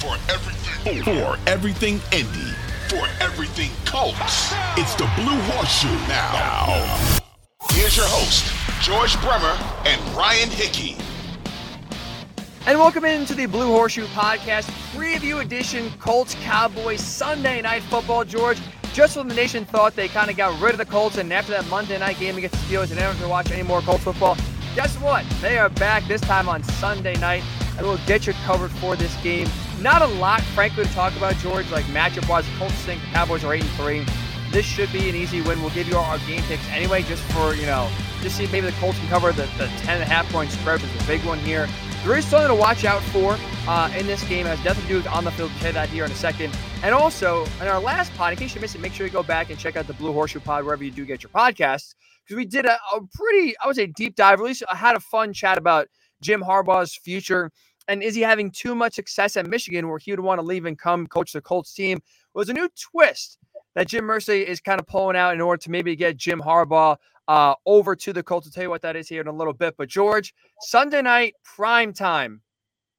For everything, for everything Indy, for everything Colts, it's the Blue Horseshoe now. now. Here's your host, George Bremer and Ryan Hickey. And welcome into the Blue Horseshoe Podcast preview edition Colts Cowboys Sunday Night Football. George, just when the nation thought they kind of got rid of the Colts, and after that Monday night game against the Steelers, and they don't have to watch any more Colts football, guess what? They are back this time on Sunday night, and we'll get you covered for this game. Not a lot, frankly, to talk about, George. Like matchup wise, Colts think Cowboys are eight and three. This should be an easy win. We'll give you our game picks anyway, just for you know, just see if maybe the Colts can cover the, the 10 and a half point spread, which is a big one here. There is something to watch out for uh, in this game. It has nothing to do with on the field. We'll say that here in a second. And also, in our last pod, in case you missed it, make sure you go back and check out the Blue Horseshoe Pod wherever you do get your podcasts because we did a, a, pretty, I would say, deep dive. At least I had a fun chat about Jim Harbaugh's future and is he having too much success at Michigan where he would want to leave and come coach the Colts team? Was a new twist that Jim Irsay is kind of pulling out in order to maybe get Jim Harbaugh uh, over to the Colts. I'll tell you what that is here in a little bit. But George, Sunday night prime time.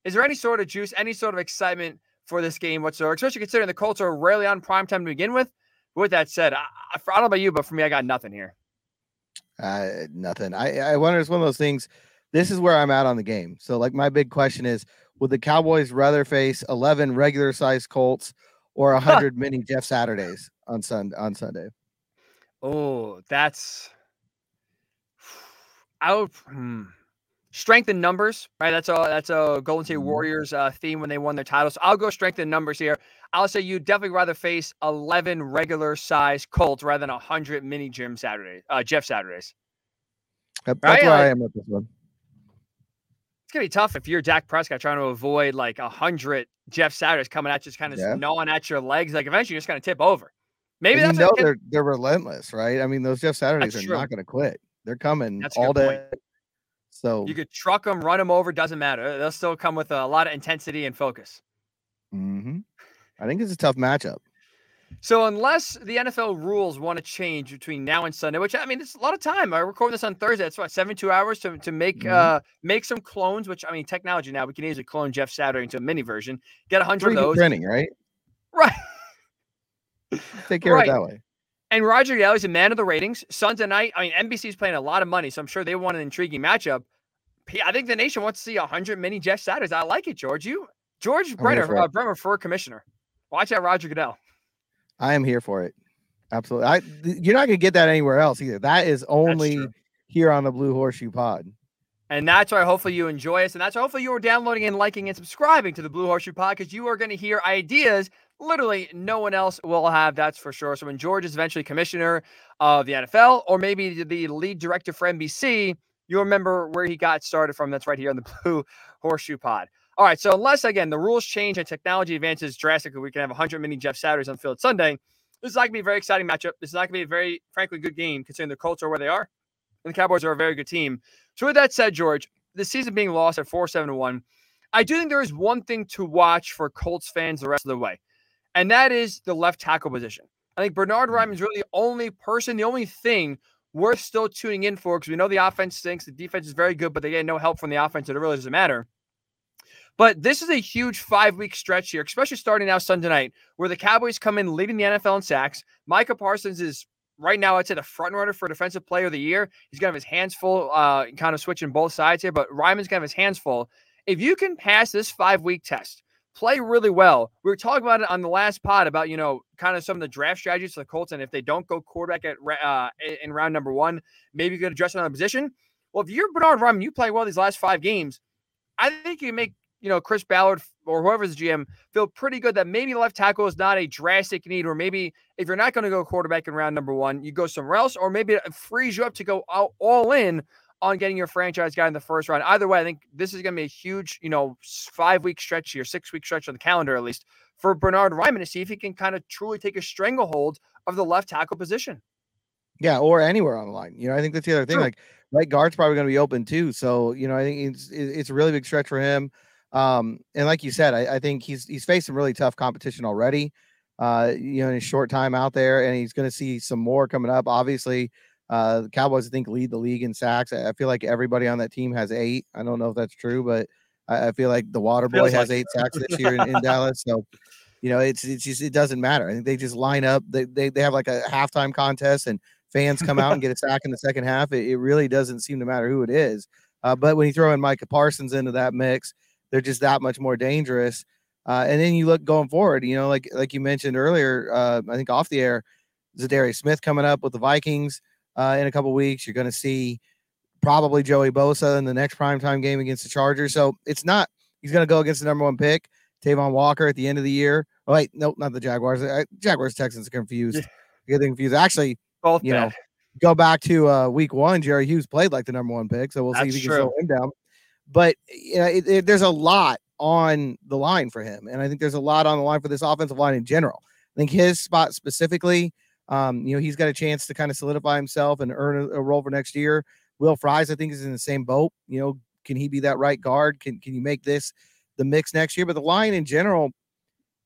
Is there any sort of juice, any sort of excitement for this game whatsoever? Especially considering the Colts are rarely on prime time to begin with. With that said, I, I don't know about you, but for me, I got nothing here. Uh, nothing. I, I wonder. It's one of those things. This is where I'm at on the game. So, like, my big question is: Would the Cowboys rather face 11 regular sized Colts or 100 mini Jeff Saturdays on Sun on Sunday? Oh, that's I would hmm. strength in numbers, right? That's a that's a Golden State Warriors uh, theme when they won their titles. So I'll go strength in numbers here. I'll say you definitely rather face 11 regular size Colts rather than 100 mini Jim Saturdays, uh, Jeff Saturdays. That's right? where I am with this one. It's gonna be tough if you're Dak Prescott trying to avoid like a hundred Jeff Saturdays coming at you, just kind of yeah. gnawing at your legs. Like eventually, you're just gonna tip over. Maybe and that's you know they're they're relentless, right? I mean, those Jeff Saturdays that's are true. not gonna quit. They're coming That's all day. Point. So you could truck them, run them over, doesn't matter. They'll still come with a lot of intensity and focus. Mm-hmm. I think it's a tough matchup. So unless the NFL rules want to change between now and Sunday, which I mean it's a lot of time. I record this on Thursday. It's what seventy-two hours to, to make mm-hmm. uh make some clones. Which I mean, technology now we can easily clone Jeff Saturday into a mini version. Get a hundred of those. Printing, right? Right. Take care right. of it that way. And Roger Goodell is a man of the ratings. Sunday night, I mean, NBC is playing a lot of money, so I'm sure they want an intriguing matchup. I think the nation wants to see 100 mini Jeff Saturdays. I like it, George. You, George Brenner, uh, Bremer for commissioner. Watch out, Roger Goodell. I am here for it. Absolutely. I, you're not going to get that anywhere else either. That is only here on the Blue Horseshoe Pod. And that's why hopefully you enjoy us. And that's why hopefully you are downloading and liking and subscribing to the Blue Horseshoe Pod because you are going to hear ideas literally no one else will have, that's for sure. So when George is eventually commissioner of the NFL or maybe the lead director for NBC, you'll remember where he got started from. That's right here on the Blue Horseshoe Pod. All right. So unless, again, the rules change and technology advances drastically, we can have 100 mini Jeff Saturdays on the field Sunday. This is not going to be a very exciting matchup. This is not going to be a very, frankly, good game considering the Colts are where they are. And the Cowboys are a very good team. So with that said, George, the season being lost at 4 7 1, I do think there is one thing to watch for Colts fans the rest of the way and that is the left tackle position. I think Bernhard mm. Raimann is really the only person, the only thing worth still tuning in for because we know the offense stinks, the defense is very good, but they get no help from the offense, so it really doesn't matter. But this is a huge five week stretch here, especially starting now Sunday night, where the Cowboys come in leading the NFL in sacks. Micah Parsons is right now, I'd say the front runner for Defensive Player of the Year. He's to have his hands full, uh, kind of switching both sides here, but Raimann's going to have his hands full. If you can pass this five week test, play really well. We were talking about it on the last pod about you know kind of some of the draft strategies for the Colts, and if they don't go quarterback at uh, in round number one, maybe you could address another position. Well, if you're Bernhard Raimann, you play well these last five games. I think you make you know Chris Ballard or whoever's GM feel pretty good that maybe left tackle is not a drastic need, or maybe if you're not going to go quarterback in round number one, you go somewhere else, or maybe it frees you up to go all, all in on getting your franchise guy in the first round. Either way, I think this is going to be a huge, you know, five week stretch or six week stretch on the calendar, at least for Bernhard Raimann to see if he can kind of truly take a stranglehold of the left tackle position. Yeah, or anywhere on the line. You know, I think that's the other thing. Like right guard's probably going to be open too. So you know, I think it's it's a really big stretch for him. Um, and like you said, I, I think he's he's faced some really tough competition already. Uh, you know, in his short time out there, and he's going to see some more coming up. Obviously, uh, the Cowboys, I think, lead the league in sacks. I feel like everybody on that team has eight. I don't know if that's true, but I, I feel like the Water Boy has like eight sacks this year in, in Dallas. So, you know, it's it's just it doesn't matter. I think they just line up. They they, they have like a halftime contest and fans come out and get a sack in the second half. It, it really doesn't seem to matter who it is. Uh, but when you throw in Micah Parsons into that mix, they're just that much more dangerous. Uh, and then you look going forward, you know, like like you mentioned earlier, uh, I think off the air, Za'Darius Smith coming up with the Vikings uh, in a couple weeks. You're going to see probably Joey Bosa in the next primetime game against the Chargers. So it's not he's going to go against the number one pick, Travon Walker, at the end of the year. Oh, wait, nope, not the Jaguars. I, Jaguars Texans confused. Yeah. Getting confused. Actually, both you bad. know, go back to uh, week one. Jerry Hughes played like the number one pick, so we'll That's see if he can slow him down. But you know, it, it, there's a lot on the line for him, and I think there's a lot on the line for this offensive line in general. I think his spot specifically, um, you know, he's got a chance to kind of solidify himself and earn a, a role for next year. Will Fries, I think, is in the same boat. You know, can he be that right guard? Can can you make this the mix next year? But the line in general,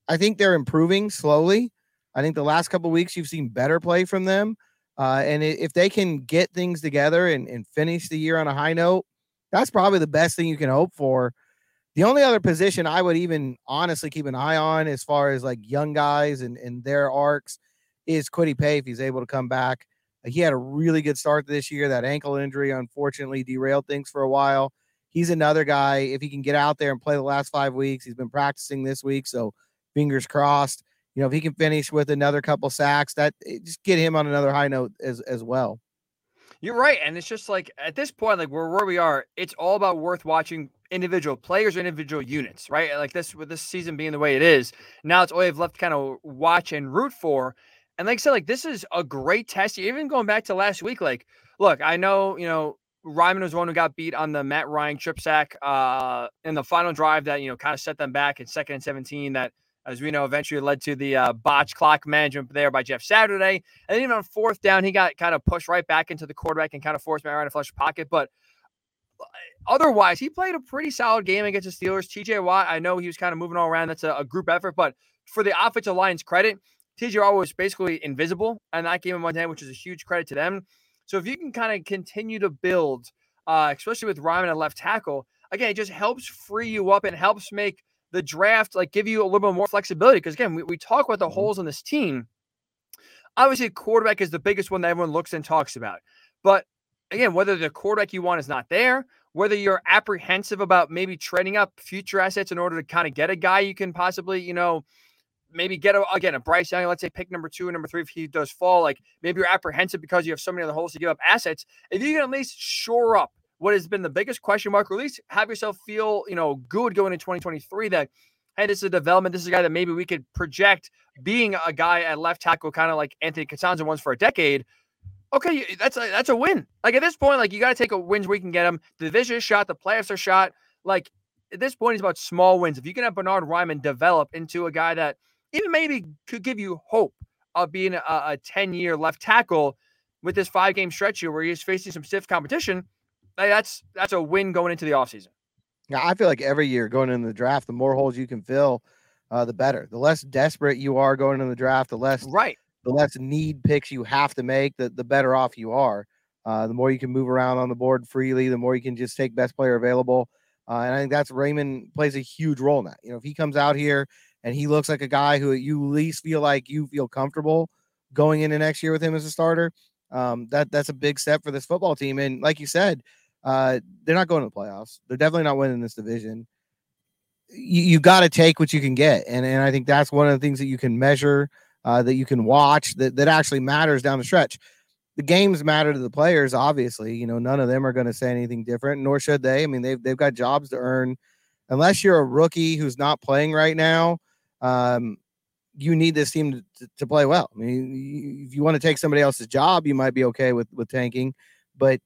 I think they're improving slowly. I think the last couple weeks you've seen better play from them. Uh, and if they can get things together and, and finish the year on a high note, that's probably the best thing you can hope for. The only other position I would even honestly keep an eye on as far as like young guys and, and their arcs is Kwity Paye if he's able to come back. He had a really good start this year. That ankle injury unfortunately derailed things for a while. He's another guy. If he can get out there and play the last five weeks, he's been practicing this week. So fingers crossed you know, if he can finish with another couple sacks, that eh, just get him on another high note as as well. You're right, and it's just like at this point, like where where we are, it's all about worth watching individual players or individual units, right? Like this with this season being the way it is, now it's all you've left to kind of watch and root for. And like I said, like this is a great test. Even going back to last week, like look, I know you know Raimann was one who got beat on the Matt Ryan trip sack uh, in the final drive that you know kind of set them back in second and seventeen. That as we know, eventually led to the uh, botch clock management there by Jeff Saturday. And then even on fourth down, he got kind of pushed right back into the quarterback and kind of forced Matt Ryan to flush pocket. But uh, otherwise, he played a pretty solid game against the Steelers. TJ Watt, I know he was kind of moving all around. That's a, a group effort. But for the offensive line's credit, TJ Watt was basically invisible in that game in hand, which is a huge credit to them. So if you can kind of continue to build, uh, especially with Raimann at left tackle, again, it just helps free you up and helps make – the draft like give you a little bit more flexibility. Because again, we, we talk about the mm-hmm. holes in this team. Obviously, quarterback is the biggest one that everyone looks and talks about. But again, whether the quarterback you want is not there, whether you're apprehensive about maybe trading up future assets in order to kind of get a guy you can possibly, you know, maybe get a, again a Bryce Young, let's say pick number two and number three if he does fall. Like maybe you're apprehensive because you have so many other holes to give up assets. If you can at least shore up what has been the biggest question mark, or at least have yourself feel, you know, good going into 2023 that, hey, this is a development. This is a guy that maybe we could project being a guy at left tackle, kind of like Anthony Castonzo was for a decade. Okay, that's a, that's a win. Like at this point, like you got to take a wins where you can get them. The division is shot, the playoffs are shot. Like at this point, it's about small wins. If you can have Bernhard Raimann develop into a guy that even maybe could give you hope of being a, a 10 year left tackle with this five game stretch here where he's facing some stiff competition, that's that's a win going into the offseason. Yeah, I feel like every year going into the draft, the more holes you can fill, uh, the better. The less desperate you are going into the draft, the less right, the less need picks you have to make, the, the better off you are. Uh, the more you can move around on the board freely, the more you can just take best player available. Uh, and I think that's Raimann plays a huge role in that. You know, if he comes out here and he looks like a guy who you least feel like you feel comfortable going into next year with him as a starter, um, that that's a big step for this football team. And like you said, uh, they're not going to the playoffs. They're definitely not winning this division. You, you got to take what you can get, and and I think that's one of the things that you can measure, uh, that you can watch, that that actually matters down the stretch. The games matter to the players, obviously. You know, none of them are going to say anything different, nor should they. I mean, they've they've got jobs to earn. Unless you're a rookie who's not playing right now, um, you need this team to, to, play well. I mean, if you want to take somebody else's job, you might be okay with with tanking, but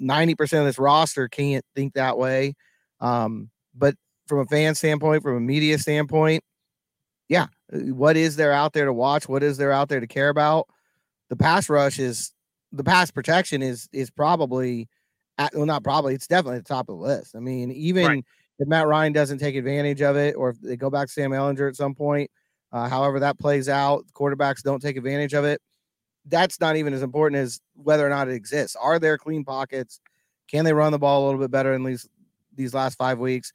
90% of this roster can't think that way. Um, but from a fan standpoint, from a media standpoint, yeah, uh, what is there out there to watch? What is there out there to care about? The pass rush is the pass protection is is probably at, well, not probably, it's definitely at the top of the list. I mean, even right. if Matt Ryan doesn't take advantage of it, or if they go back to Sam Ehlinger at some point, uh, however that plays out, quarterbacks don't take advantage of it that's not even as important as whether or not it exists. Are there clean pockets? Can they run the ball a little bit better in these these last five weeks?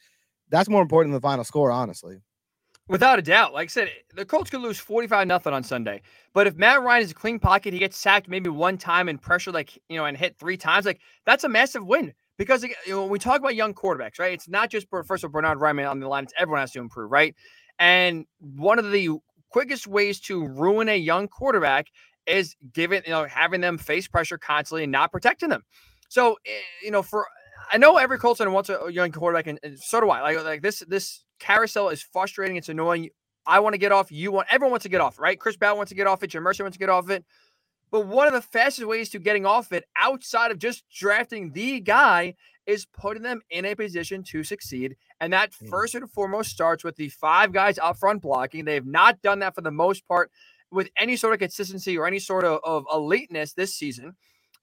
that's more important than the final score, honestly. Without a doubt. Like I said, the Colts could lose 45 nothing on Sunday. But if Matt Ryan is a clean pocket, he gets sacked maybe one time and pressure like, you know, and hit three times, like that's a massive win. Because you know, when we talk about young quarterbacks, right? It's not just first of all Bernhard Raimann on the line, it's everyone has to improve, right? And one of the quickest ways to ruin a young quarterback is giving, you know, having them face pressure constantly and not protecting them. So, eh, you know, for I know every Colts fan wants a young quarterback, and, and so do I. Like, like this, this carousel is frustrating. It's annoying. I want to get off. You want. Everyone wants to get off, right? Chris Ballard wants to get off it. Jim Mercer wants to get off it. But one of the fastest ways to getting off it, outside of just drafting the guy, is putting them in a position to succeed. And that mm. first and foremost starts with the five guys up front blocking. They have not done that for the most part with any sort of consistency or any sort of, of eliteness this season.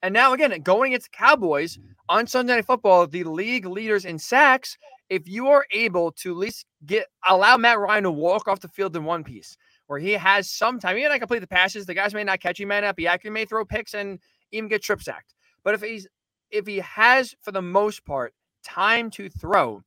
And now again, going against Cowboys on Sunday Night Football, the league leaders in sacks. If you are able to at least get allow Matt Ryan to walk off the field in one piece, where he has some time, he may not complete the passes, the guys may not catch, he may not be accurate, may throw picks and even get trip sacked. But if he's if he has, for the most part, time to throw,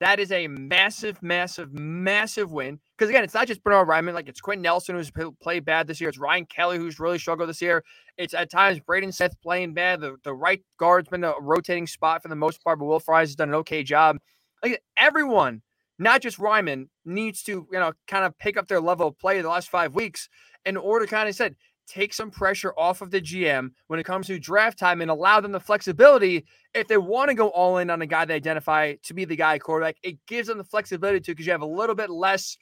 that is a massive, massive, massive win. Because again, it's not just Bernhard Raimann, like it's Quenton Nelson who's played bad this year. It's Ryan Kelly who's really struggled this year. It's at times Braden Smith playing bad. The, the right guard's been a rotating spot for the most part, but Will Fries has done an okay job. Like everyone, not just Raimann, needs to, you know, kind of pick up their level of play the last five weeks in order, kind of said, take some pressure off of the GM when it comes to draft time and allow them the flexibility if they want to go all in on a guy they identify to be the guy quarterback. It gives them the flexibility to because you have a little bit less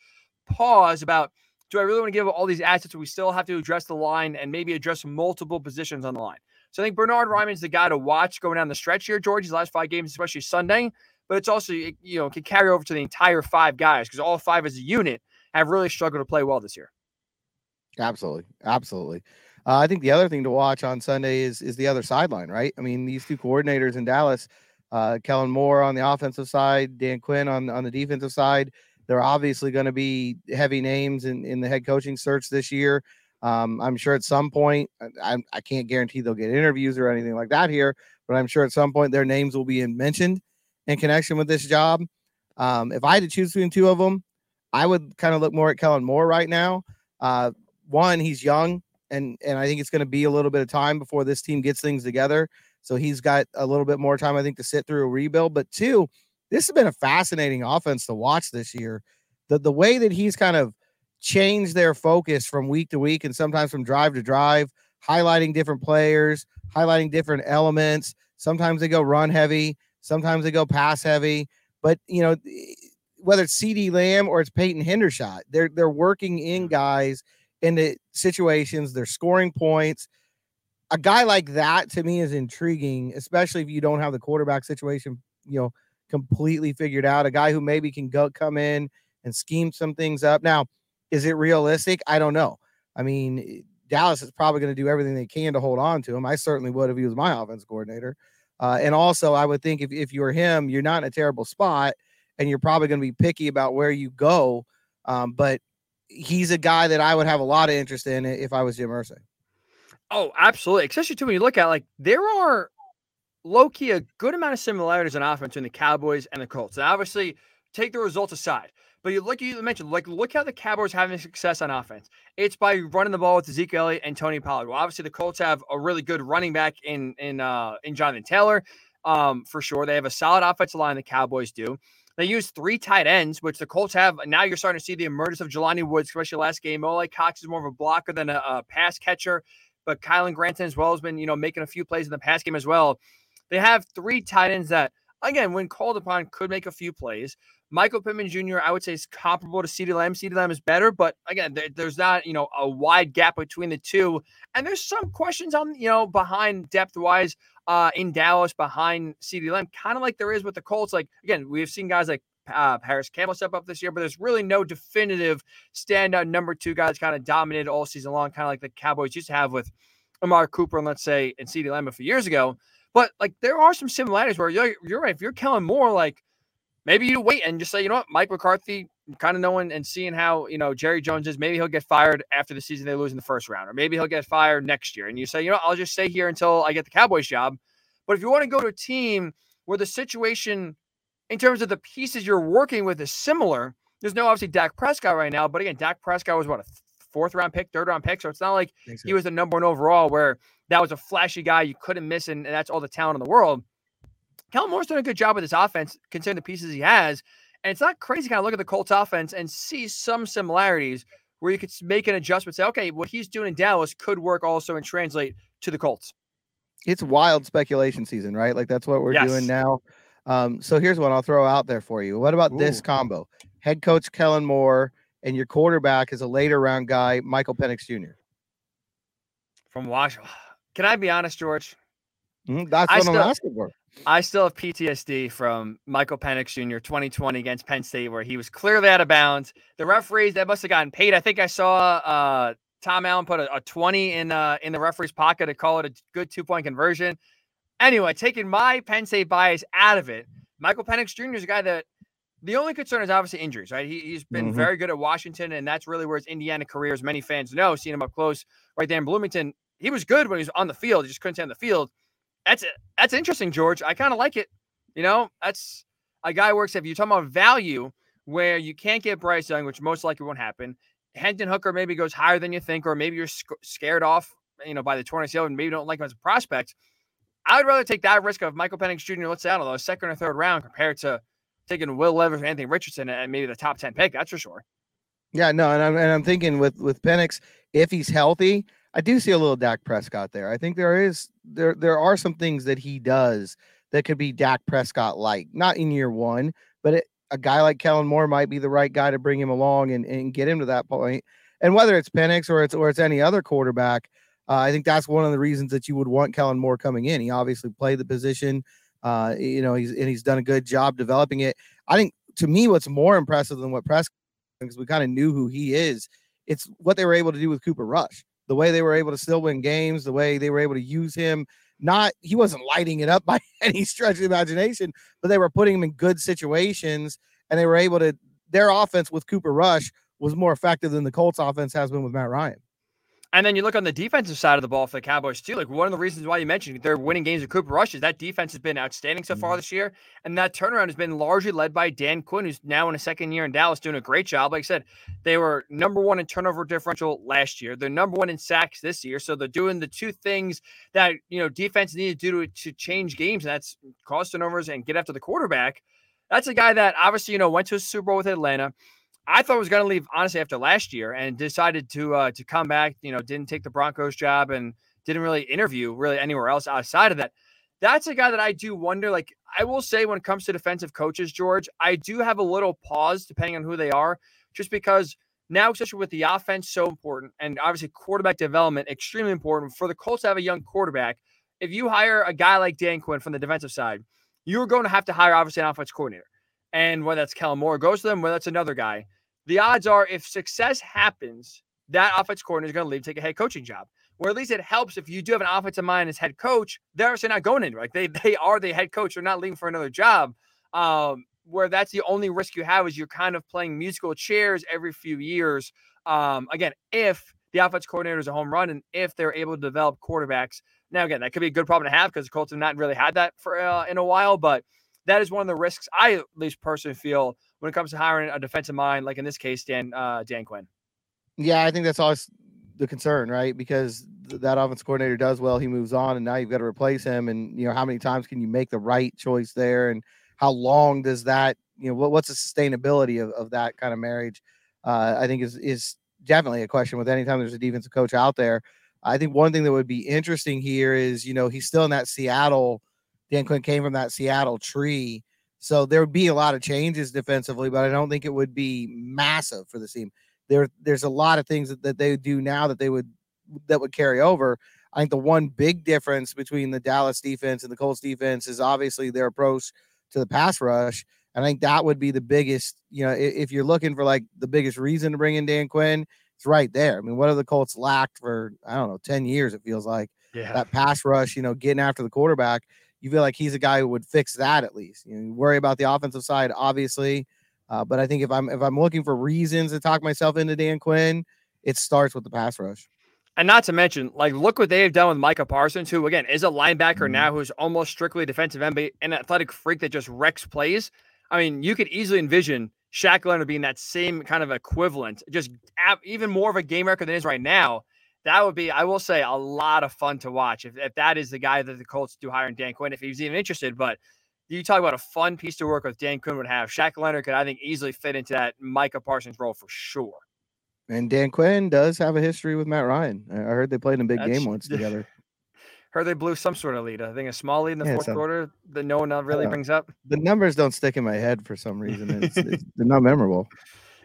pause about do I really want to give up all these assets? We still have to address the line and maybe address multiple positions on the line. So I think Bernhard Raimann's the guy to watch going down the stretch here, George. His last five games, especially Sunday, but it's also you know can carry over to the entire five guys because all five as a unit have really struggled to play well this year. Absolutely, absolutely. Uh, I think the other thing to watch on Sunday is is the other sideline, right? I mean, these two coordinators in Dallas, uh, Kellen Moore on the offensive side, Dan Quinn on on the defensive side. They're obviously going to be heavy names in in the head coaching search this year. Um, I'm sure at some point, I, I can't guarantee they'll get interviews or anything like that here, but I'm sure at some point their names will be mentioned in connection with this job. Um, if I had to choose between two of them, I would kind of look more at Kellen Moore right now. Uh, one, he's young, and and I think it's going to be a little bit of time before this team gets things together. So he's got a little bit more time, I think, to sit through a rebuild. But two, this has been a fascinating offense to watch this year. The the way that he's kind of changed their focus from week to week and sometimes from drive to drive, highlighting different players, highlighting different elements. Sometimes they go run heavy, sometimes they go pass heavy. But you know, whether it's CeeDee Lamb or it's Peyton Hendershot, they're they're working in guys into situations, they're scoring points. A guy like that to me is intriguing, especially if you don't have the quarterback situation, you know, completely figured out. A guy who maybe can go come in and scheme some things up. Now, is it realistic? I don't know. I mean, Dallas is probably going to do everything they can to hold on to him. I certainly would if he was my offense coordinator. Uh, and also, I would think if, if you're him, you're not in a terrible spot and you're probably going to be picky about where you go. Um, but he's a guy that I would have a lot of interest in if I was Jim Irsay. Oh, absolutely. Especially too when you look at like there are low key a good amount of similarities on offense between the Cowboys and the Colts. Obviously, take the results aside. But you look, you mentioned, like, look how the Cowboys having success on offense. It's by running the ball with Zeke Elliott and Tony Pollard. Well, obviously, the Colts have a really good running back in in uh, in Jonathan Taylor, um, for sure. They have a solid offensive line. The Cowboys do. They use three tight ends, which the Colts have. Now you're starting to see the emergence of Jelani Woods, especially last game. Mo Cox is more of a blocker than a, a pass catcher, but Kylen Granson as well has been, you know, making a few plays in the pass game as well. They have three tight ends that, again, when called upon, could make a few plays. Michael Pittman Jr., I would say, is comparable to CeeDee Lamb. CeeDee Lamb is better, but again, there, there's not, you know, a wide gap between the two. And there's some questions on, you know, behind depth wise uh, in Dallas behind CeeDee Lamb, kind of like there is with the Colts. Like, again, we've seen guys like uh, Parris Campbell step up this year, but there's really no definitive standout number two guys kind of dominated all season long, kind of like the Cowboys used to have with Amari Cooper and let's say and CeeDee Lamb a few years ago. But like there are some similarities where you're, you're right. If you're Kellen Moore, like maybe you wait and just say, you know what, Mike McCarthy, kind of knowing and seeing how you know Jerry Jones is, maybe he'll get fired after the season they lose in the first round, or maybe he'll get fired next year. And you say, you know, I'll just stay here until I get the Cowboys job. But if you want to go to a team where the situation in terms of the pieces you're working with is similar. There's no obviously Dak Prescott right now, but again, Dak Prescott was what a fourth round pick, third round pick. So it's not like so. he was the number one overall where that was a flashy guy you couldn't miss and, and that's all the talent in the world. Kellen Moore's done a good job with his offense, considering the pieces he has. And it's not crazy kind of look at the Colts offense and see some similarities where you could make an adjustment, say, okay, what he's doing in Dallas could work also and translate to the Colts. It's wild speculation season, right? Like that's what we're yes. doing now. Um, so here's one I'll throw out there for you. What about Ooh. this combo? Head coach Kellen Moore and your quarterback is a later round guy, Michael Penix Jr. From Washington. Can I be honest, George? Mm-hmm. That's what still, I'm asking for. I still have PTSD from Michael Penix Jr. 2020 against Penn State, where he was clearly out of bounds. The referees that must have gotten paid. I think I saw uh, Tom Allen put a, a 20 in uh, in the referee's pocket to call it a good two point conversion. Anyway, taking my Penn State bias out of it, Michael Penix Jr. is a guy that the only concern is obviously injuries, right? He, has been mm-hmm. very good at Washington, and that's really where his Indiana career, as many fans know, seeing him up close right there in Bloomington. He was good when he was on the field. He just couldn't stay on the field. That's that's interesting, George. I kind of like it. You know, that's a guy works. If you're talking about value, where you can't get Bryce Young, which most likely won't happen, Hendon Hooker maybe goes higher than you think, or maybe you're sc- scared off, you know, by the torn ACL and maybe don't like him as a prospect. I would rather take that risk of Michael Penix Jr. Let's say I don't know, second or third round compared to taking Will Levis Anthony Richardson and maybe the top ten pick. That's for sure. Yeah, no, and I'm and I'm thinking with with Penix, if he's healthy, I do see a little Dak Prescott there. I think there is there there are some things that he does that could be Dak Prescott like, not in year one, but it, a guy like Kellen Moore might be the right guy to bring him along and, and get him to that point. And whether it's Penix or it's or it's any other quarterback, uh, I think that's one of the reasons that you would want Kellen Moore coming in. He obviously played the position. Uh, you know, he's and he's done a good job developing it. I think to me, what's more impressive than what Prescott, because we kind of knew who he is, it's what they were able to do with Cooper Rush. The way they were able to still win games, the way they were able to use him. Not he wasn't lighting it up by any stretch of the imagination, but they were putting him in good situations, and they were able to. Their offense with Cooper Rush was more effective than the Colts offense has been with Matt Ryan. And then you look on the defensive side of the ball for the Cowboys too. Like one of the reasons why you mentioned they're winning games with Cooper Rush is that defense has been outstanding so far mm-hmm. this year, and that turnaround has been largely led by Dan Quinn, who's now in a second year in Dallas, doing a great job. Like I said, they were number one in turnover differential last year. They're number one in sacks this year, so they're doing the two things that you know defense needs to do to, to change games, and that's cause turnovers and get after the quarterback. That's a guy that obviously you know went to a Super Bowl with Atlanta I thought was going to leave honestly after last year and decided to uh, to come back. You know, didn't take the Broncos job and didn't really interview really anywhere else outside of that. That's a guy that I do wonder. Like I will say, when it comes to defensive coaches, George, I do have a little pause depending on who they are, just because now, especially with the offense so important and obviously quarterback development extremely important for the Colts to have a young quarterback. If you hire a guy like Dan Quinn from the defensive side, you're going to have to hire obviously an offense coordinator. And whether that's Kellen Moore goes to them, whether that's another guy, the odds are if success happens, that offense coordinator is going to leave, take a head coaching job. Or at least it helps if you do have an offensive mind as head coach. They're actually not going anywhere. Like they they are the head coach. They're not leaving for another job. Um, where that's the only risk you have is you're kind of playing musical chairs every few years. Um, again, if the offense coordinator is a home run and if they're able to develop quarterbacks. Now, again, that could be a good problem to have because the Colts have not really had that for uh, in a while, but that is one of the risks I at least personally feel when it comes to hiring a defensive mind, like in this case, Dan uh, Dan Quinn. Yeah, I think that's always the concern, right? Because that offense coordinator does well, he moves on, and now you've got to replace him. And you know, how many times can you make the right choice there? And how long does that, you know, what, what's the sustainability of, of that kind of marriage? Uh, I think is is definitely a question with anytime there's a defensive coach out there. I think one thing that would be interesting here is, you know, he's still in that Seattle. Dan Quinn came from that Seattle tree so there would be a lot of changes defensively, but I don't think it would be massive for the team. There, there's a lot of things that, that they do now that they would that would carry over. I think the one big difference between the Dallas defense and the Colts defense is obviously their approach to the pass rush. And I think that would be the biggest, you know, if you're looking for like the biggest reason to bring in Dan Quinn, it's right there. I mean, what have the Colts lacked for, I don't know, 10 years, it feels like. Yeah. That pass rush, you know, getting after the quarterback you feel like he's a guy who would fix that at least. You, know, you worry about the offensive side, obviously, uh, but I think if I'm if I'm looking for reasons to talk myself into Dan Quinn, it starts with the pass rush. And not to mention, like, look what they've done with Micah Parsons, who again is a linebacker mm-hmm. now, who's almost strictly defensive end, and an athletic freak that just wrecks plays. I mean, you could easily envision Shaq Leonard being that same kind of equivalent, just even more of a game record than is right now. That would be, I will say, a lot of fun to watch if, if that is the guy that the Colts do hire in Dan Quinn, if he's even interested. But you talk about a fun piece to work with Dan Quinn would have. Shaq Leonard could, I think, easily fit into that Micah Parsons role for sure. And Dan Quinn does have a history with Matt Ryan. I heard they played in a big That's, game once together. Heard they blew some sort of lead. I think a small lead in the yeah, fourth so, quarter that no one really uh, brings up. The numbers don't stick in my head for some reason. It's, it's, they're not memorable.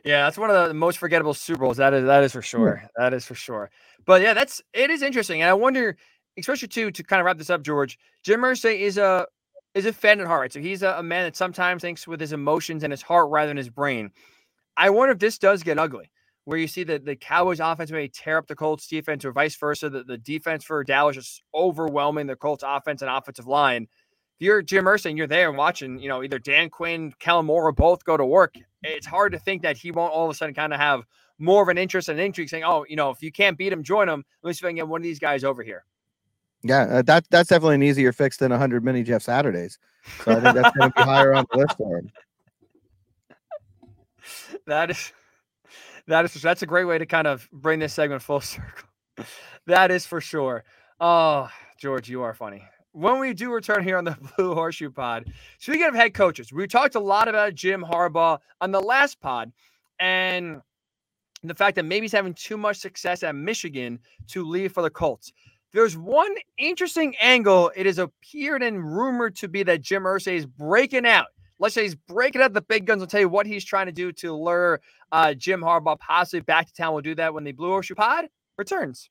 Yeah, that's one of the most forgettable Super Bowls. That is that is for hmm. sure. Yeah. That is for sure. But yeah, that's it is interesting, and I wonder, especially too, to kind of wrap this up, George. Jim Irsay is a is a fan at heart, right? So he's a, a man that sometimes thinks with his emotions and his heart rather than his brain. I wonder if this does get ugly where you see that the Cowboys offense may tear up the Colts defense or vice versa. The, the defense for Dallas is overwhelming the Colts offense and offensive line. If you're Jim Irsay and you're there and watching, you know, either Dan Quinn, Kellen Moore, or both go to work, it's hard to think that he won't all of a sudden kind of have more of an interest and intrigue saying, oh, you know, if you can't beat him, join him. Let me see if I can get one of these guys over here. Yeah, uh, that that's definitely an easier fix than 100 mini Jeff Saturdays. So I think that's going to be higher on the list for him. That is that is that's a great way to kind of bring this segment full circle. that is for sure. Oh, George, you are funny. When we do return here on the Blue Horseshoe Pod, speaking of head coaches, we talked a lot about Jim Harbaugh on the last pod, and the fact that maybe he's having too much success at Michigan to leave for the Colts. There's one interesting angle. It has appeared and rumored to be that Jim Irsay is breaking out Let's say he's breaking out the big guns. I'll tell you what he's trying to do to lure uh, Jim Harbaugh possibly back to town. We'll do that when the Blue Horseshoe Pod returns.